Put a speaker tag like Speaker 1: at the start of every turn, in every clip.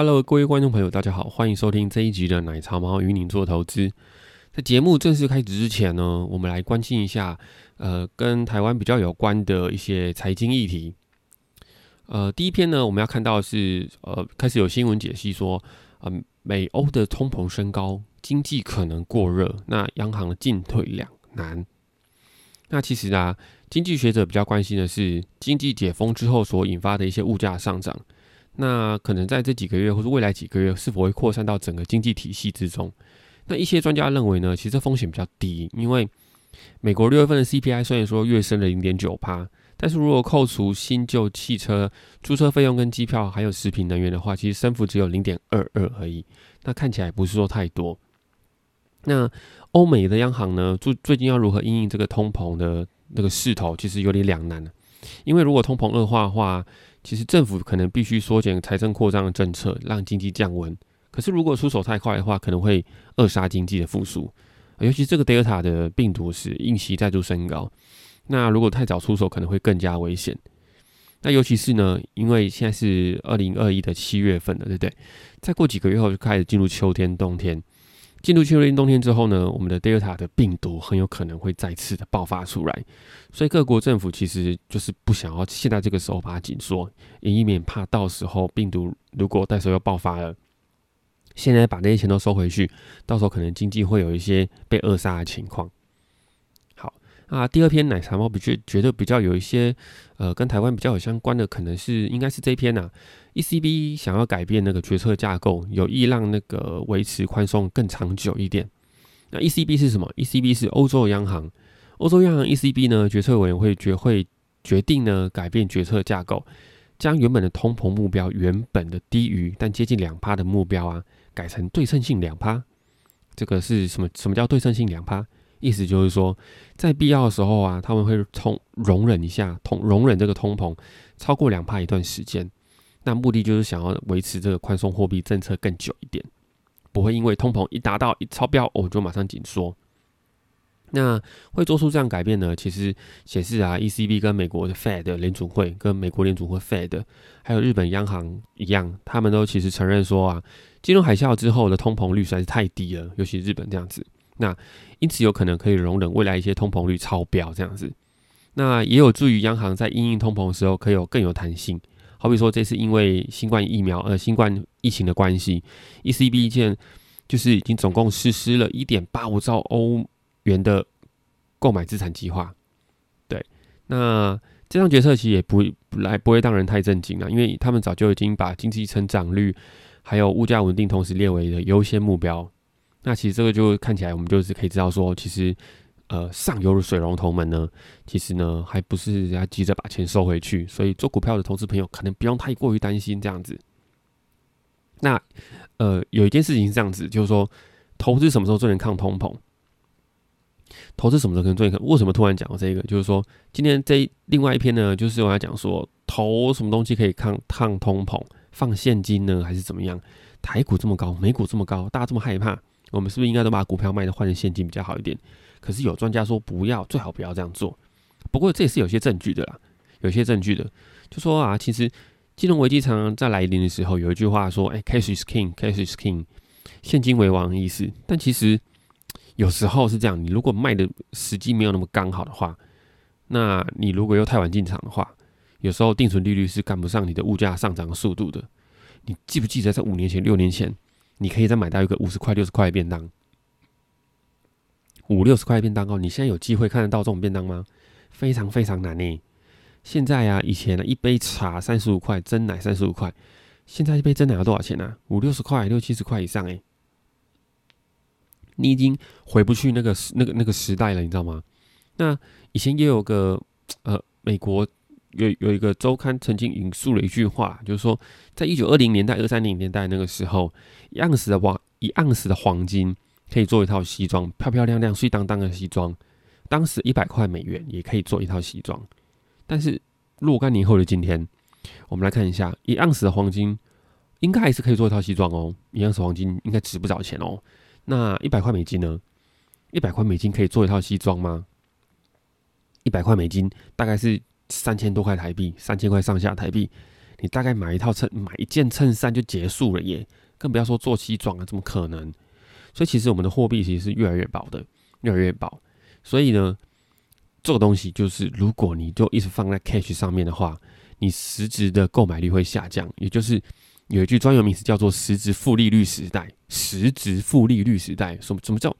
Speaker 1: Hello，各位观众朋友，大家好，欢迎收听这一集的奶茶猫与你做投资。在节目正式开始之前呢，我们来关心一下，呃，跟台湾比较有关的一些财经议题。呃，第一篇呢，我们要看到是，呃，开始有新闻解析说，嗯，美欧的通膨升高，经济可能过热，那央行的进退两难。那其实啊，经济学者比较关心的是，经济解封之后所引发的一些物价上涨。那可能在这几个月或者未来几个月，是否会扩散到整个经济体系之中？那一些专家认为呢，其实风险比较低，因为美国六月份的 CPI 虽然说跃升了零点九帕，但是如果扣除新旧汽车租车费用跟机票还有食品能源的话，其实升幅只有零点二二而已。那看起来不是说太多。那欧美的央行呢，最最近要如何应应这个通膨的那个势头，其实有点两难了。因为如果通膨恶化的话，其实政府可能必须缩减财政扩张的政策，让经济降温。可是如果出手太快的话，可能会扼杀经济的复苏。尤其这个 Delta 的病毒是应息再度升高，那如果太早出手，可能会更加危险。那尤其是呢，因为现在是二零二一的七月份了，对不对？再过几个月后就开始进入秋天、冬天。进入秋天、冬天之后呢，我们的 Delta 的病毒很有可能会再次的爆发出来，所以各国政府其实就是不想要现在这个时候把它紧缩，也以免怕到时候病毒如果到时候又爆发了，现在把那些钱都收回去，到时候可能经济会有一些被扼杀的情况。啊，第二篇奶茶猫比觉觉得比较有一些，呃，跟台湾比较有相关的，可能是应该是这篇呐。ECB 想要改变那个决策架构，有意让那个维持宽松更长久一点。那 ECB 是什么？ECB 是欧洲央行，欧洲央行 ECB 呢，决策委员会决会决定呢改变决策架构，将原本的通膨目标原本的低于但接近两趴的目标啊，改成对称性两趴。这个是什么？什么叫对称性两趴？意思就是说，在必要的时候啊，他们会通容忍一下，通容忍这个通膨超过两帕一段时间。那目的就是想要维持这个宽松货币政策更久一点，不会因为通膨一达到一超标，我就马上紧缩。那会做出这样改变呢？其实显示啊，ECB 跟美国的 Fed 联储会跟美国联储会 Fed 还有日本央行一样，他们都其实承认说啊，金融海啸之后的通膨率实在是太低了，尤其日本这样子。那因此有可能可以容忍未来一些通膨率超标这样子，那也有助于央行在应应通膨的时候可以有更有弹性。好比说这次因为新冠疫苗呃新冠疫情的关系，ECB 件就是已经总共实施了一点八五兆欧元的购买资产计划。对，那这项决策其实也不来不会让人太震惊啊，因为他们早就已经把经济成长率还有物价稳定同时列为了优先目标。那其实这个就看起来，我们就是可以知道说，其实，呃，上游的水龙头们呢，其实呢，还不是要急着把钱收回去，所以做股票的投资朋友可能不用太过于担心这样子。那，呃，有一件事情是这样子，就是说，投资什么时候最能抗通膨？投资什么时候可能最能？为什么突然讲到这个？就是说，今天这另外一篇呢，就是我要讲说，投什么东西可以抗抗通膨？放现金呢，还是怎么样？台股这么高，美股这么高，大家这么害怕？我们是不是应该都把股票卖的换成现金比较好一点？可是有专家说不要，最好不要这样做。不过这也是有些证据的啦，有些证据的，就说啊，其实金融危机常常在来临的时候，有一句话说：“哎，cash is king，cash is king，现金为王”的意思。但其实有时候是这样，你如果卖的时机没有那么刚好的话，那你如果又太晚进场的话，有时候定存利率是赶不上你的物价上涨的速度的。你记不记得在五年前、六年前？你可以再买到一个五十块、六十块的便当，五六十块的便当哦。你现在有机会看得到这种便当吗？非常非常难呢。现在啊，以前呢一杯茶三十五块，真奶三十五块，现在一杯真奶要多少钱呢？五六十块、六七十块以上哎。你已经回不去那个时、那个那个时代了，你知道吗？那以前也有个呃，美国。有有一个周刊曾经引述了一句话，就是说，在一九二零年代、二三零年代那个时候，一盎司的黄一盎司的黄金可以做一套西装，漂漂亮亮、碎当当的西装。当时一百块美元也可以做一套西装。但是若干年后的今天，我们来看一下，一盎司的黄金应该还是可以做一套西装哦。一盎司黄金应该值不少钱哦。那一百块美金呢？一百块美金可以做一套西装吗？一百块美金大概是。三千多块台币，三千块上下台币，你大概买一套衬买一件衬衫就结束了耶，更不要说做西装了，怎么可能？所以其实我们的货币其实是越来越薄的，越来越薄。所以呢，这个东西就是，如果你就一直放在 cash 上面的话，你实质的购买力会下降。也就是有一句专有名词叫做“实质负利率时代”。实质负利率时代，什么什么叫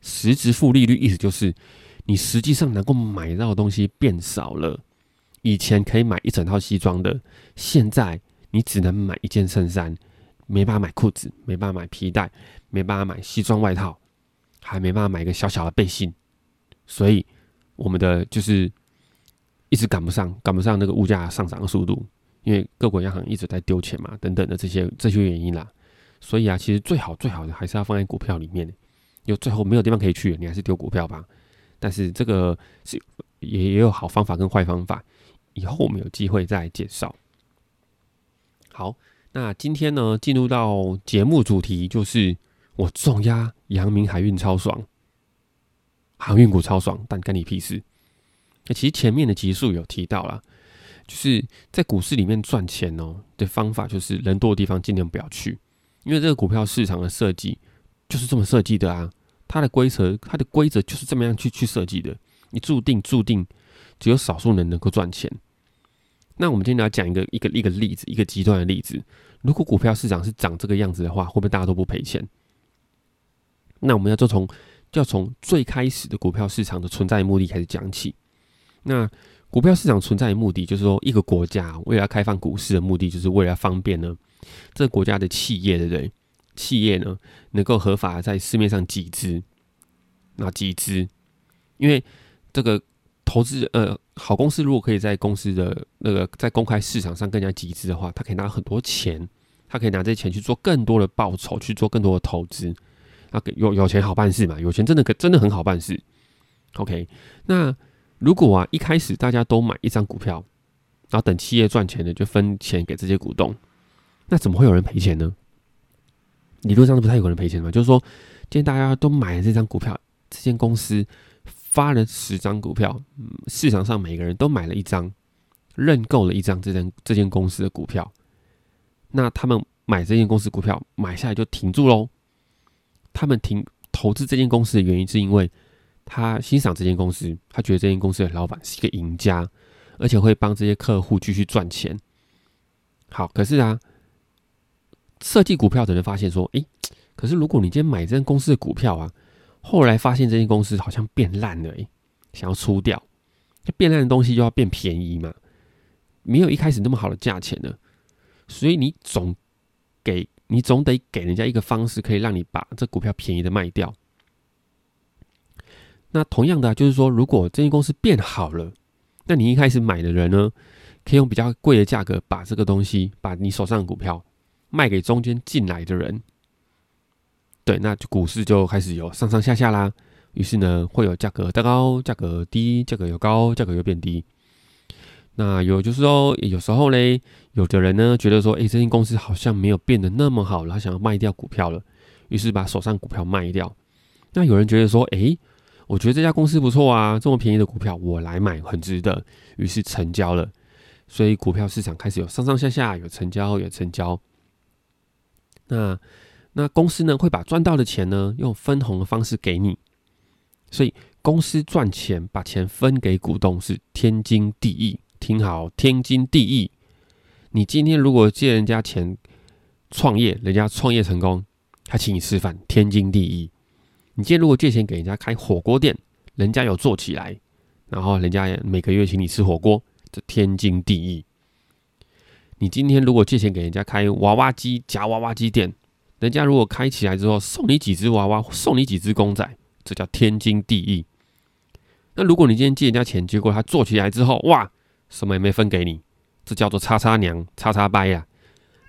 Speaker 1: 实质负利率？意思就是你实际上能够买到的东西变少了。以前可以买一整套西装的，现在你只能买一件衬衫，没办法买裤子，没办法买皮带，没办法买西装外套，还没办法买一个小小的背心。所以我们的就是一直赶不上，赶不上那个物价上涨的速度，因为各国央行一直在丢钱嘛，等等的这些这些原因啦。所以啊，其实最好最好的还是要放在股票里面，有最后没有地方可以去，你还是丢股票吧。但是这个是也也有好方法跟坏方法。以后我们有机会再介绍。好，那今天呢，进入到节目主题，就是我重压阳明海运超爽，航运股超爽，但干你屁事？那其实前面的集数有提到了，就是在股市里面赚钱哦的方法，就是人多的地方尽量不要去，因为这个股票市场的设计就是这么设计的啊，它的规则，它的规则就是这么样去去设计的，你注定注定只有少数人能够赚钱。那我们今天来讲一个一个一个例子，一个极端的例子。如果股票市场是长这个样子的话，会不会大家都不赔钱？那我们要就从就要从最开始的股票市场的存在目的开始讲起。那股票市场存在的目的，就是说一个国家为了开放股市的目的，就是为了方便呢，这个国家的企业，对不对？企业呢能够合法在市面上集资，那集资，因为这个。投资呃，好公司如果可以在公司的那个在公开市场上更加集资的话，他可以拿很多钱，他可以拿这些钱去做更多的报酬，去做更多的投资。那有有钱好办事嘛？有钱真的可真的很好办事。OK，那如果啊一开始大家都买一张股票，然后等企业赚钱了就分钱给这些股东，那怎么会有人赔钱呢？理论上是不太有人赔钱嘛？就是说，今天大家都买了这张股票，这间公司。发了十张股票，市场上每个人都买了一张，认购了一张这间这间公司的股票。那他们买这间公司股票买下来就停住喽。他们停投资这间公司的原因是因为他欣赏这间公司，他觉得这间公司的老板是一个赢家，而且会帮这些客户继续赚钱。好，可是啊，设计股票的人发现说，诶，可是如果你今天买这间公司的股票啊。后来发现这间公司好像变烂了，想要出掉，就变烂的东西就要变便宜嘛，没有一开始那么好的价钱了，所以你总给你总得给人家一个方式，可以让你把这股票便宜的卖掉。那同样的，就是说，如果这间公司变好了，那你一开始买的人呢，可以用比较贵的价格把这个东西，把你手上的股票卖给中间进来的人。对，那就股市就开始有上上下下啦。于是呢，会有价格的高，价格低，价格又高，价格又变低。那有就是说，有时候嘞，有的人呢觉得说，哎，这间公司好像没有变得那么好了，他想要卖掉股票了，于是把手上股票卖掉。那有人觉得说，哎，我觉得这家公司不错啊，这么便宜的股票我来买很值得，于是成交了。所以股票市场开始有上上下下，有成交，有成交。那。那公司呢会把赚到的钱呢用分红的方式给你，所以公司赚钱把钱分给股东是天经地义。听好，天经地义。你今天如果借人家钱创业，人家创业成功，他请你吃饭，天经地义。你今天如果借钱给人家开火锅店，人家有做起来，然后人家每个月请你吃火锅，这天经地义。你今天如果借钱给人家开娃娃机夹娃娃机店，人家如果开起来之后送你几只娃娃，送你几只公仔，这叫天经地义。那如果你今天借人家钱，结果他做起来之后，哇，什么也没分给你，这叫做叉叉娘、叉叉掰呀，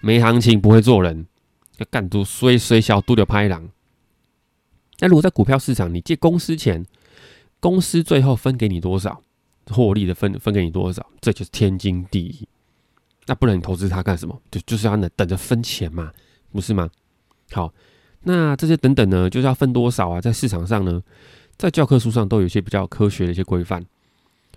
Speaker 1: 没行情，不会做人，要干都衰衰小都的拍狼。那如果在股票市场，你借公司钱，公司最后分给你多少，获利的分分给你多少，这就是天经地义。那不然你投资它干什么？就就是要等等着分钱嘛，不是吗？好，那这些等等呢，就是要分多少啊？在市场上呢，在教科书上都有一些比较科学的一些规范。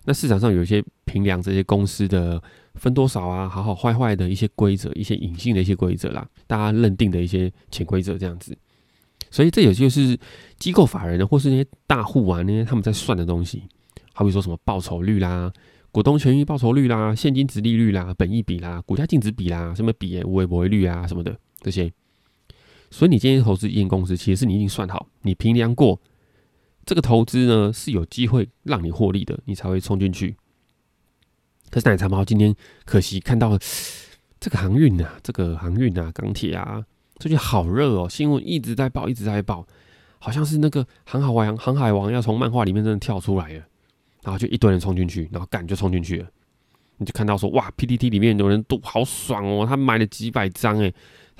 Speaker 1: 那市场上有一些评量这些公司的分多少啊，好好坏坏的一些规则，一些隐性的一些规则啦，大家认定的一些潜规则这样子。所以这也就是机构法人呢，或是那些大户啊，那些他们在算的东西，好比说什么报酬率啦、股东权益报酬率啦、现金值利率啦、本益比啦、股价净值比啦、什么比无为不为率啊什么的这些。所以你今天投资一间公司，其实是你已经算好，你平量过这个投资呢是有机会让你获利的，你才会冲进去。可是奶茶猫今天可惜看到这个航运啊，这个航运啊，钢铁啊。最近好热哦，新闻一直在报，一直在报，好像是那个航海王，航海王要从漫画里面真的跳出来了，然后就一堆人冲进去，然后干就冲进去了，你就看到说哇，PPT 里面有人都好爽哦，他买了几百张诶，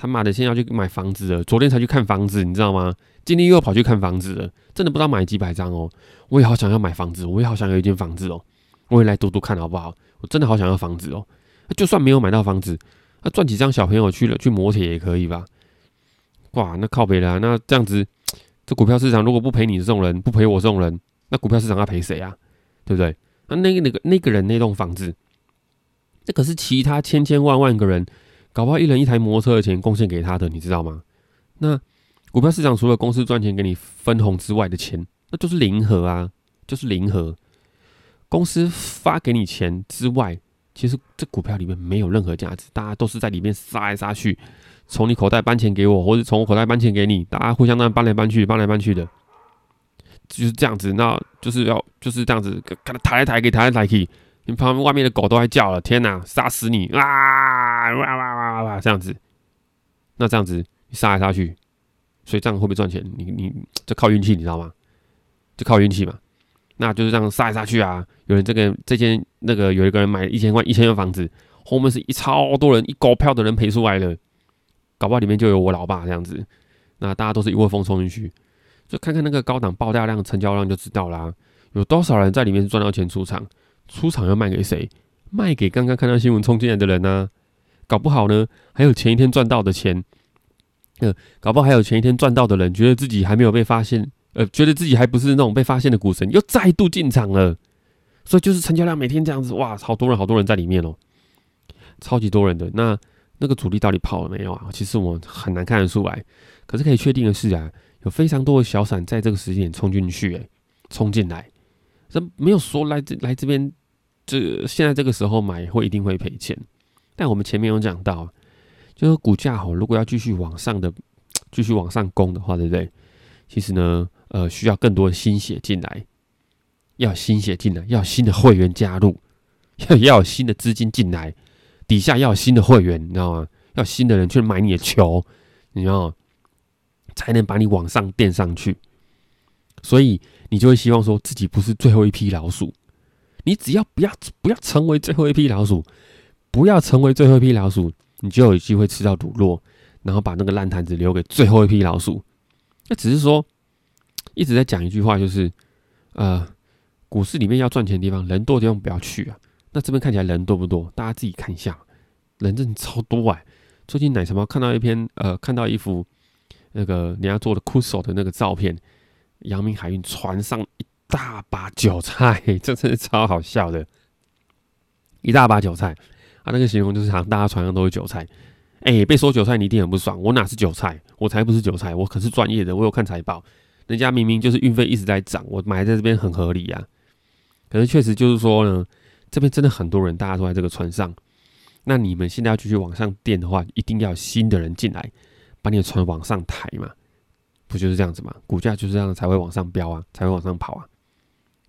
Speaker 1: 他妈的现在要去买房子了，昨天才去看房子，你知道吗？今天又跑去看房子了，真的不知道买几百张哦，我也好想要买房子，我也好想有一间房子哦，我也来读读看好不好？我真的好想要房子哦，就算没有买到房子，那赚几张小朋友去了去磨铁也可以吧？哇，那靠北了。那这样子，这股票市场如果不赔你这种人，不赔我这种人，那股票市场要赔谁啊？对不对？那那个那个那个人那栋房子，那可是其他千千万万个人，搞不好一人一台摩托车的钱贡献给他的，你知道吗？那股票市场除了公司赚钱给你分红之外的钱，那就是零和啊，就是零和。公司发给你钱之外，其实这股票里面没有任何价值，大家都是在里面杀来杀去。从你口袋搬钱给我，或者从我口袋搬钱给你，大家互相那样搬来搬去，搬来搬去的，就是这样子。那就是要就是这样子，给他抬来抬去，抬来抬去，你旁边外面的狗都在叫了，天哪，杀死你啊！哇哇哇哇哇，这样子，那这样子你杀来杀去，所以这样会不会赚钱？你你这靠运气，你知道吗？就靠运气嘛。那就是这样杀来杀去啊。有人这个这间那个有一个人买一千万一千万房子，后面是一超多人一高票的人赔出来了。搞不好里面就有我老爸这样子，那大家都是一窝蜂冲进去，就看看那个高档爆大量成交量就知道啦。有多少人在里面赚到钱出场？出场要卖给谁？卖给刚刚看到新闻冲进来的人呢？搞不好呢，还有前一天赚到的钱。呃，搞不好还有前一天赚到的人，觉得自己还没有被发现，呃，觉得自己还不是那种被发现的股神，又再度进场了。所以就是成交量每天这样子，哇，好多人，好多人在里面哦，超级多人的那。那个主力到底跑了没有啊？其实我很难看得出来。可是可以确定的是啊，有非常多的小散在这个时间点冲进去，哎，冲进来。这没有说来这来这边，这现在这个时候买会一定会赔钱。但我们前面有讲到，就是股价吼，如果要继续往上的，继续往上攻的话，对不对？其实呢，呃，需要更多的心血进来，要心血进来，要新的会员加入，要要有新的资金进来。底下要有新的会员，你知道吗？要新的人去买你的球，你知道吗，才能把你往上垫上去。所以你就会希望说自己不是最后一批老鼠。你只要不要不要成为最后一批老鼠，不要成为最后一批老鼠，你就有机会吃到卤肉，然后把那个烂摊子留给最后一批老鼠。那只是说一直在讲一句话，就是呃，股市里面要赚钱的地方，人多的地方不要去啊。那这边看起来人多不多？大家自己看一下，人真的超多哎！最近奶茶猫看到一篇，呃，看到一幅那个人家做的酷手的那个照片，阳明海运船上一大把韭菜，这真是超好笑的，一大把韭菜啊！那个形容就是好像大家船上都是韭菜，哎，被说韭菜你一定很不爽，我哪是韭菜？我才不是韭菜，我可是专业的，我有看财报，人家明明就是运费一直在涨，我买在这边很合理呀。可是确实就是说呢。这边真的很多人，大家都在这个船上。那你们现在要继续往上垫的话，一定要新的人进来，把你的船往上抬嘛？不就是这样子吗？股价就是这样才会往上飙啊，才会往上跑啊。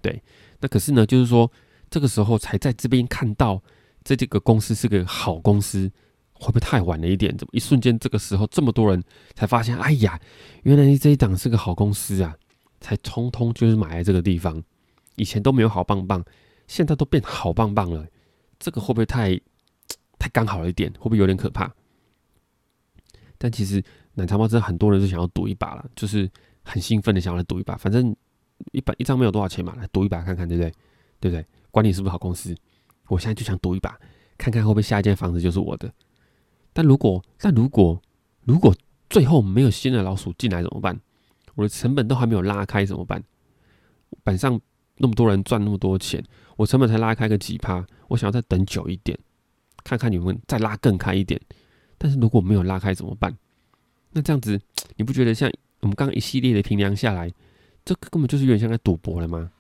Speaker 1: 对，那可是呢，就是说这个时候才在这边看到这这个公司是个好公司，会不会太晚了一点？怎么一瞬间这个时候这么多人才发现？哎呀，原来这一档是个好公司啊！才通通就是买在这个地方，以前都没有好棒棒。现在都变好棒棒了，这个会不会太 太刚好了一点？会不会有点可怕？但其实奶茶猫真的很多人是想要赌一把了，就是很兴奋的想要来赌一把。反正一百一张没有多少钱嘛，来赌一把看看，对不对？对不对？管你是不是好公司，我现在就想赌一把，看看会不会下一间房子就是我的。但如果但如果如果最后没有新的老鼠进来怎么办？我的成本都还没有拉开怎么办？板上那么多人赚那么多钱。我成本才拉开个几趴，我想要再等久一点，看看你们再拉更开一点。但是如果没有拉开怎么办？那这样子，你不觉得像我们刚刚一系列的评量下来，这根本就是有点像在赌博了吗？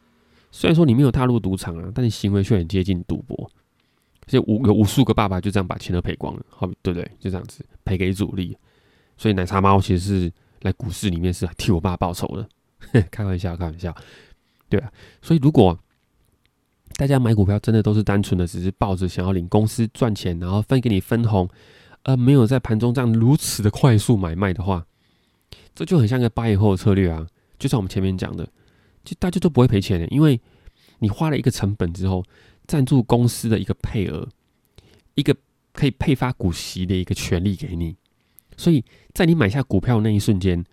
Speaker 1: 虽然说你没有踏入赌场啊，但你行为却很接近赌博。所以无有无数个爸爸就这样把钱都赔光了，好对不对？就这样子赔给主力。所以奶茶猫其实是来股市里面是替我爸报仇的，开玩笑，开玩笑。对啊，所以如果大家买股票真的都是单纯的只是抱着想要领公司赚钱，然后分给你分红，而没有在盘中这样如此的快速买卖的话，这就很像个八以后的策略啊。就像我们前面讲的，就大家都不会赔钱的，因为你花了一个成本之后，赞助公司的一个配额，一个可以配发股息的一个权利给你，所以在你买下股票那一瞬间，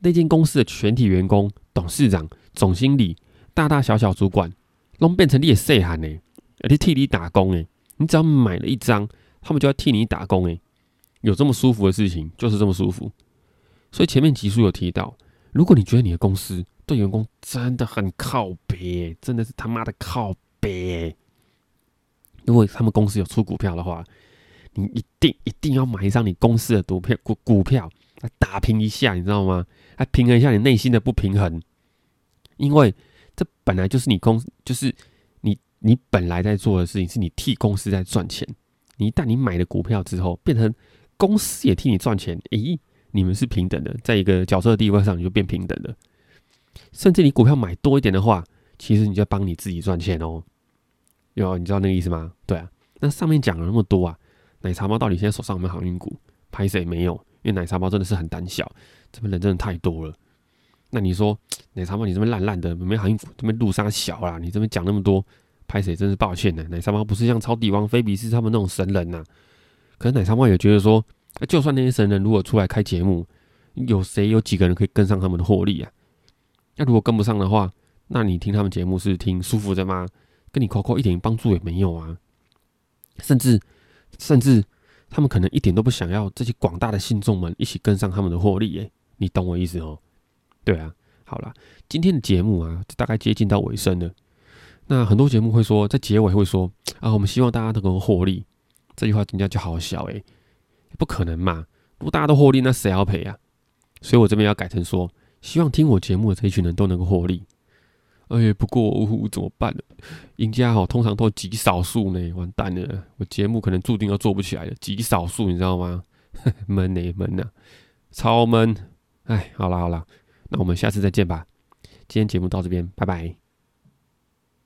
Speaker 1: 那间公司的全体员工、董事长、总经理、大大小小主管。拢变成你的细汉呢，而且替你打工诶，你只要买了一张，他们就要替你打工诶，有这么舒服的事情，就是这么舒服。所以前面集数有提到，如果你觉得你的公司对员工真的很靠别，真的是他妈的靠别，如果他们公司有出股票的话，你一定一定要买一张你公司的股票股股票来打拼一下，你知道吗？来平衡一下你内心的不平衡，因为。这本来就是你公，就是你你本来在做的事情，是你替公司在赚钱。你一旦你买了股票之后，变成公司也替你赚钱，咦，你们是平等的，在一个角色地位上你就变平等了。甚至你股票买多一点的话，其实你就帮你自己赚钱哦。有你知道那个意思吗？对啊。那上面讲了那么多啊，奶茶猫到底现在手上有没有航运股？拍谁没有？因为奶茶猫真的是很胆小，这边人真的太多了。那你说 奶茶猫，你这边烂烂的，没航运股，这边路上小啦，你这边讲那么多，拍谁真是抱歉呢？奶茶猫不是像超帝王、菲比斯他们那种神人呐。可是奶茶妹也觉得说，就算那些神人如果出来开节目，有谁有几个人可以跟上他们的获利啊？那如果跟不上的话，那你听他们节目是听舒服的吗？跟你 COCO 一点帮助也没有啊。甚至甚至他们可能一点都不想要这些广大的信众们一起跟上他们的获利，诶，你懂我意思哦？对啊，好了，今天的节目啊，大概接近到尾声了。那很多节目会说，在结尾会说啊，我们希望大家能够获利。这句话人家就好小诶，不可能嘛！如果大家都获利，那谁要赔啊？所以我这边要改成说，希望听我节目的这一群人都能够获利。哎，不过怎么办呢？赢家哈通常都极少数呢，完蛋了，我节目可能注定要做不起来了。极少数，你知道吗？闷呢闷呐，超闷！哎，好了好了。那我们下次再见吧。今天节目到这边，拜拜。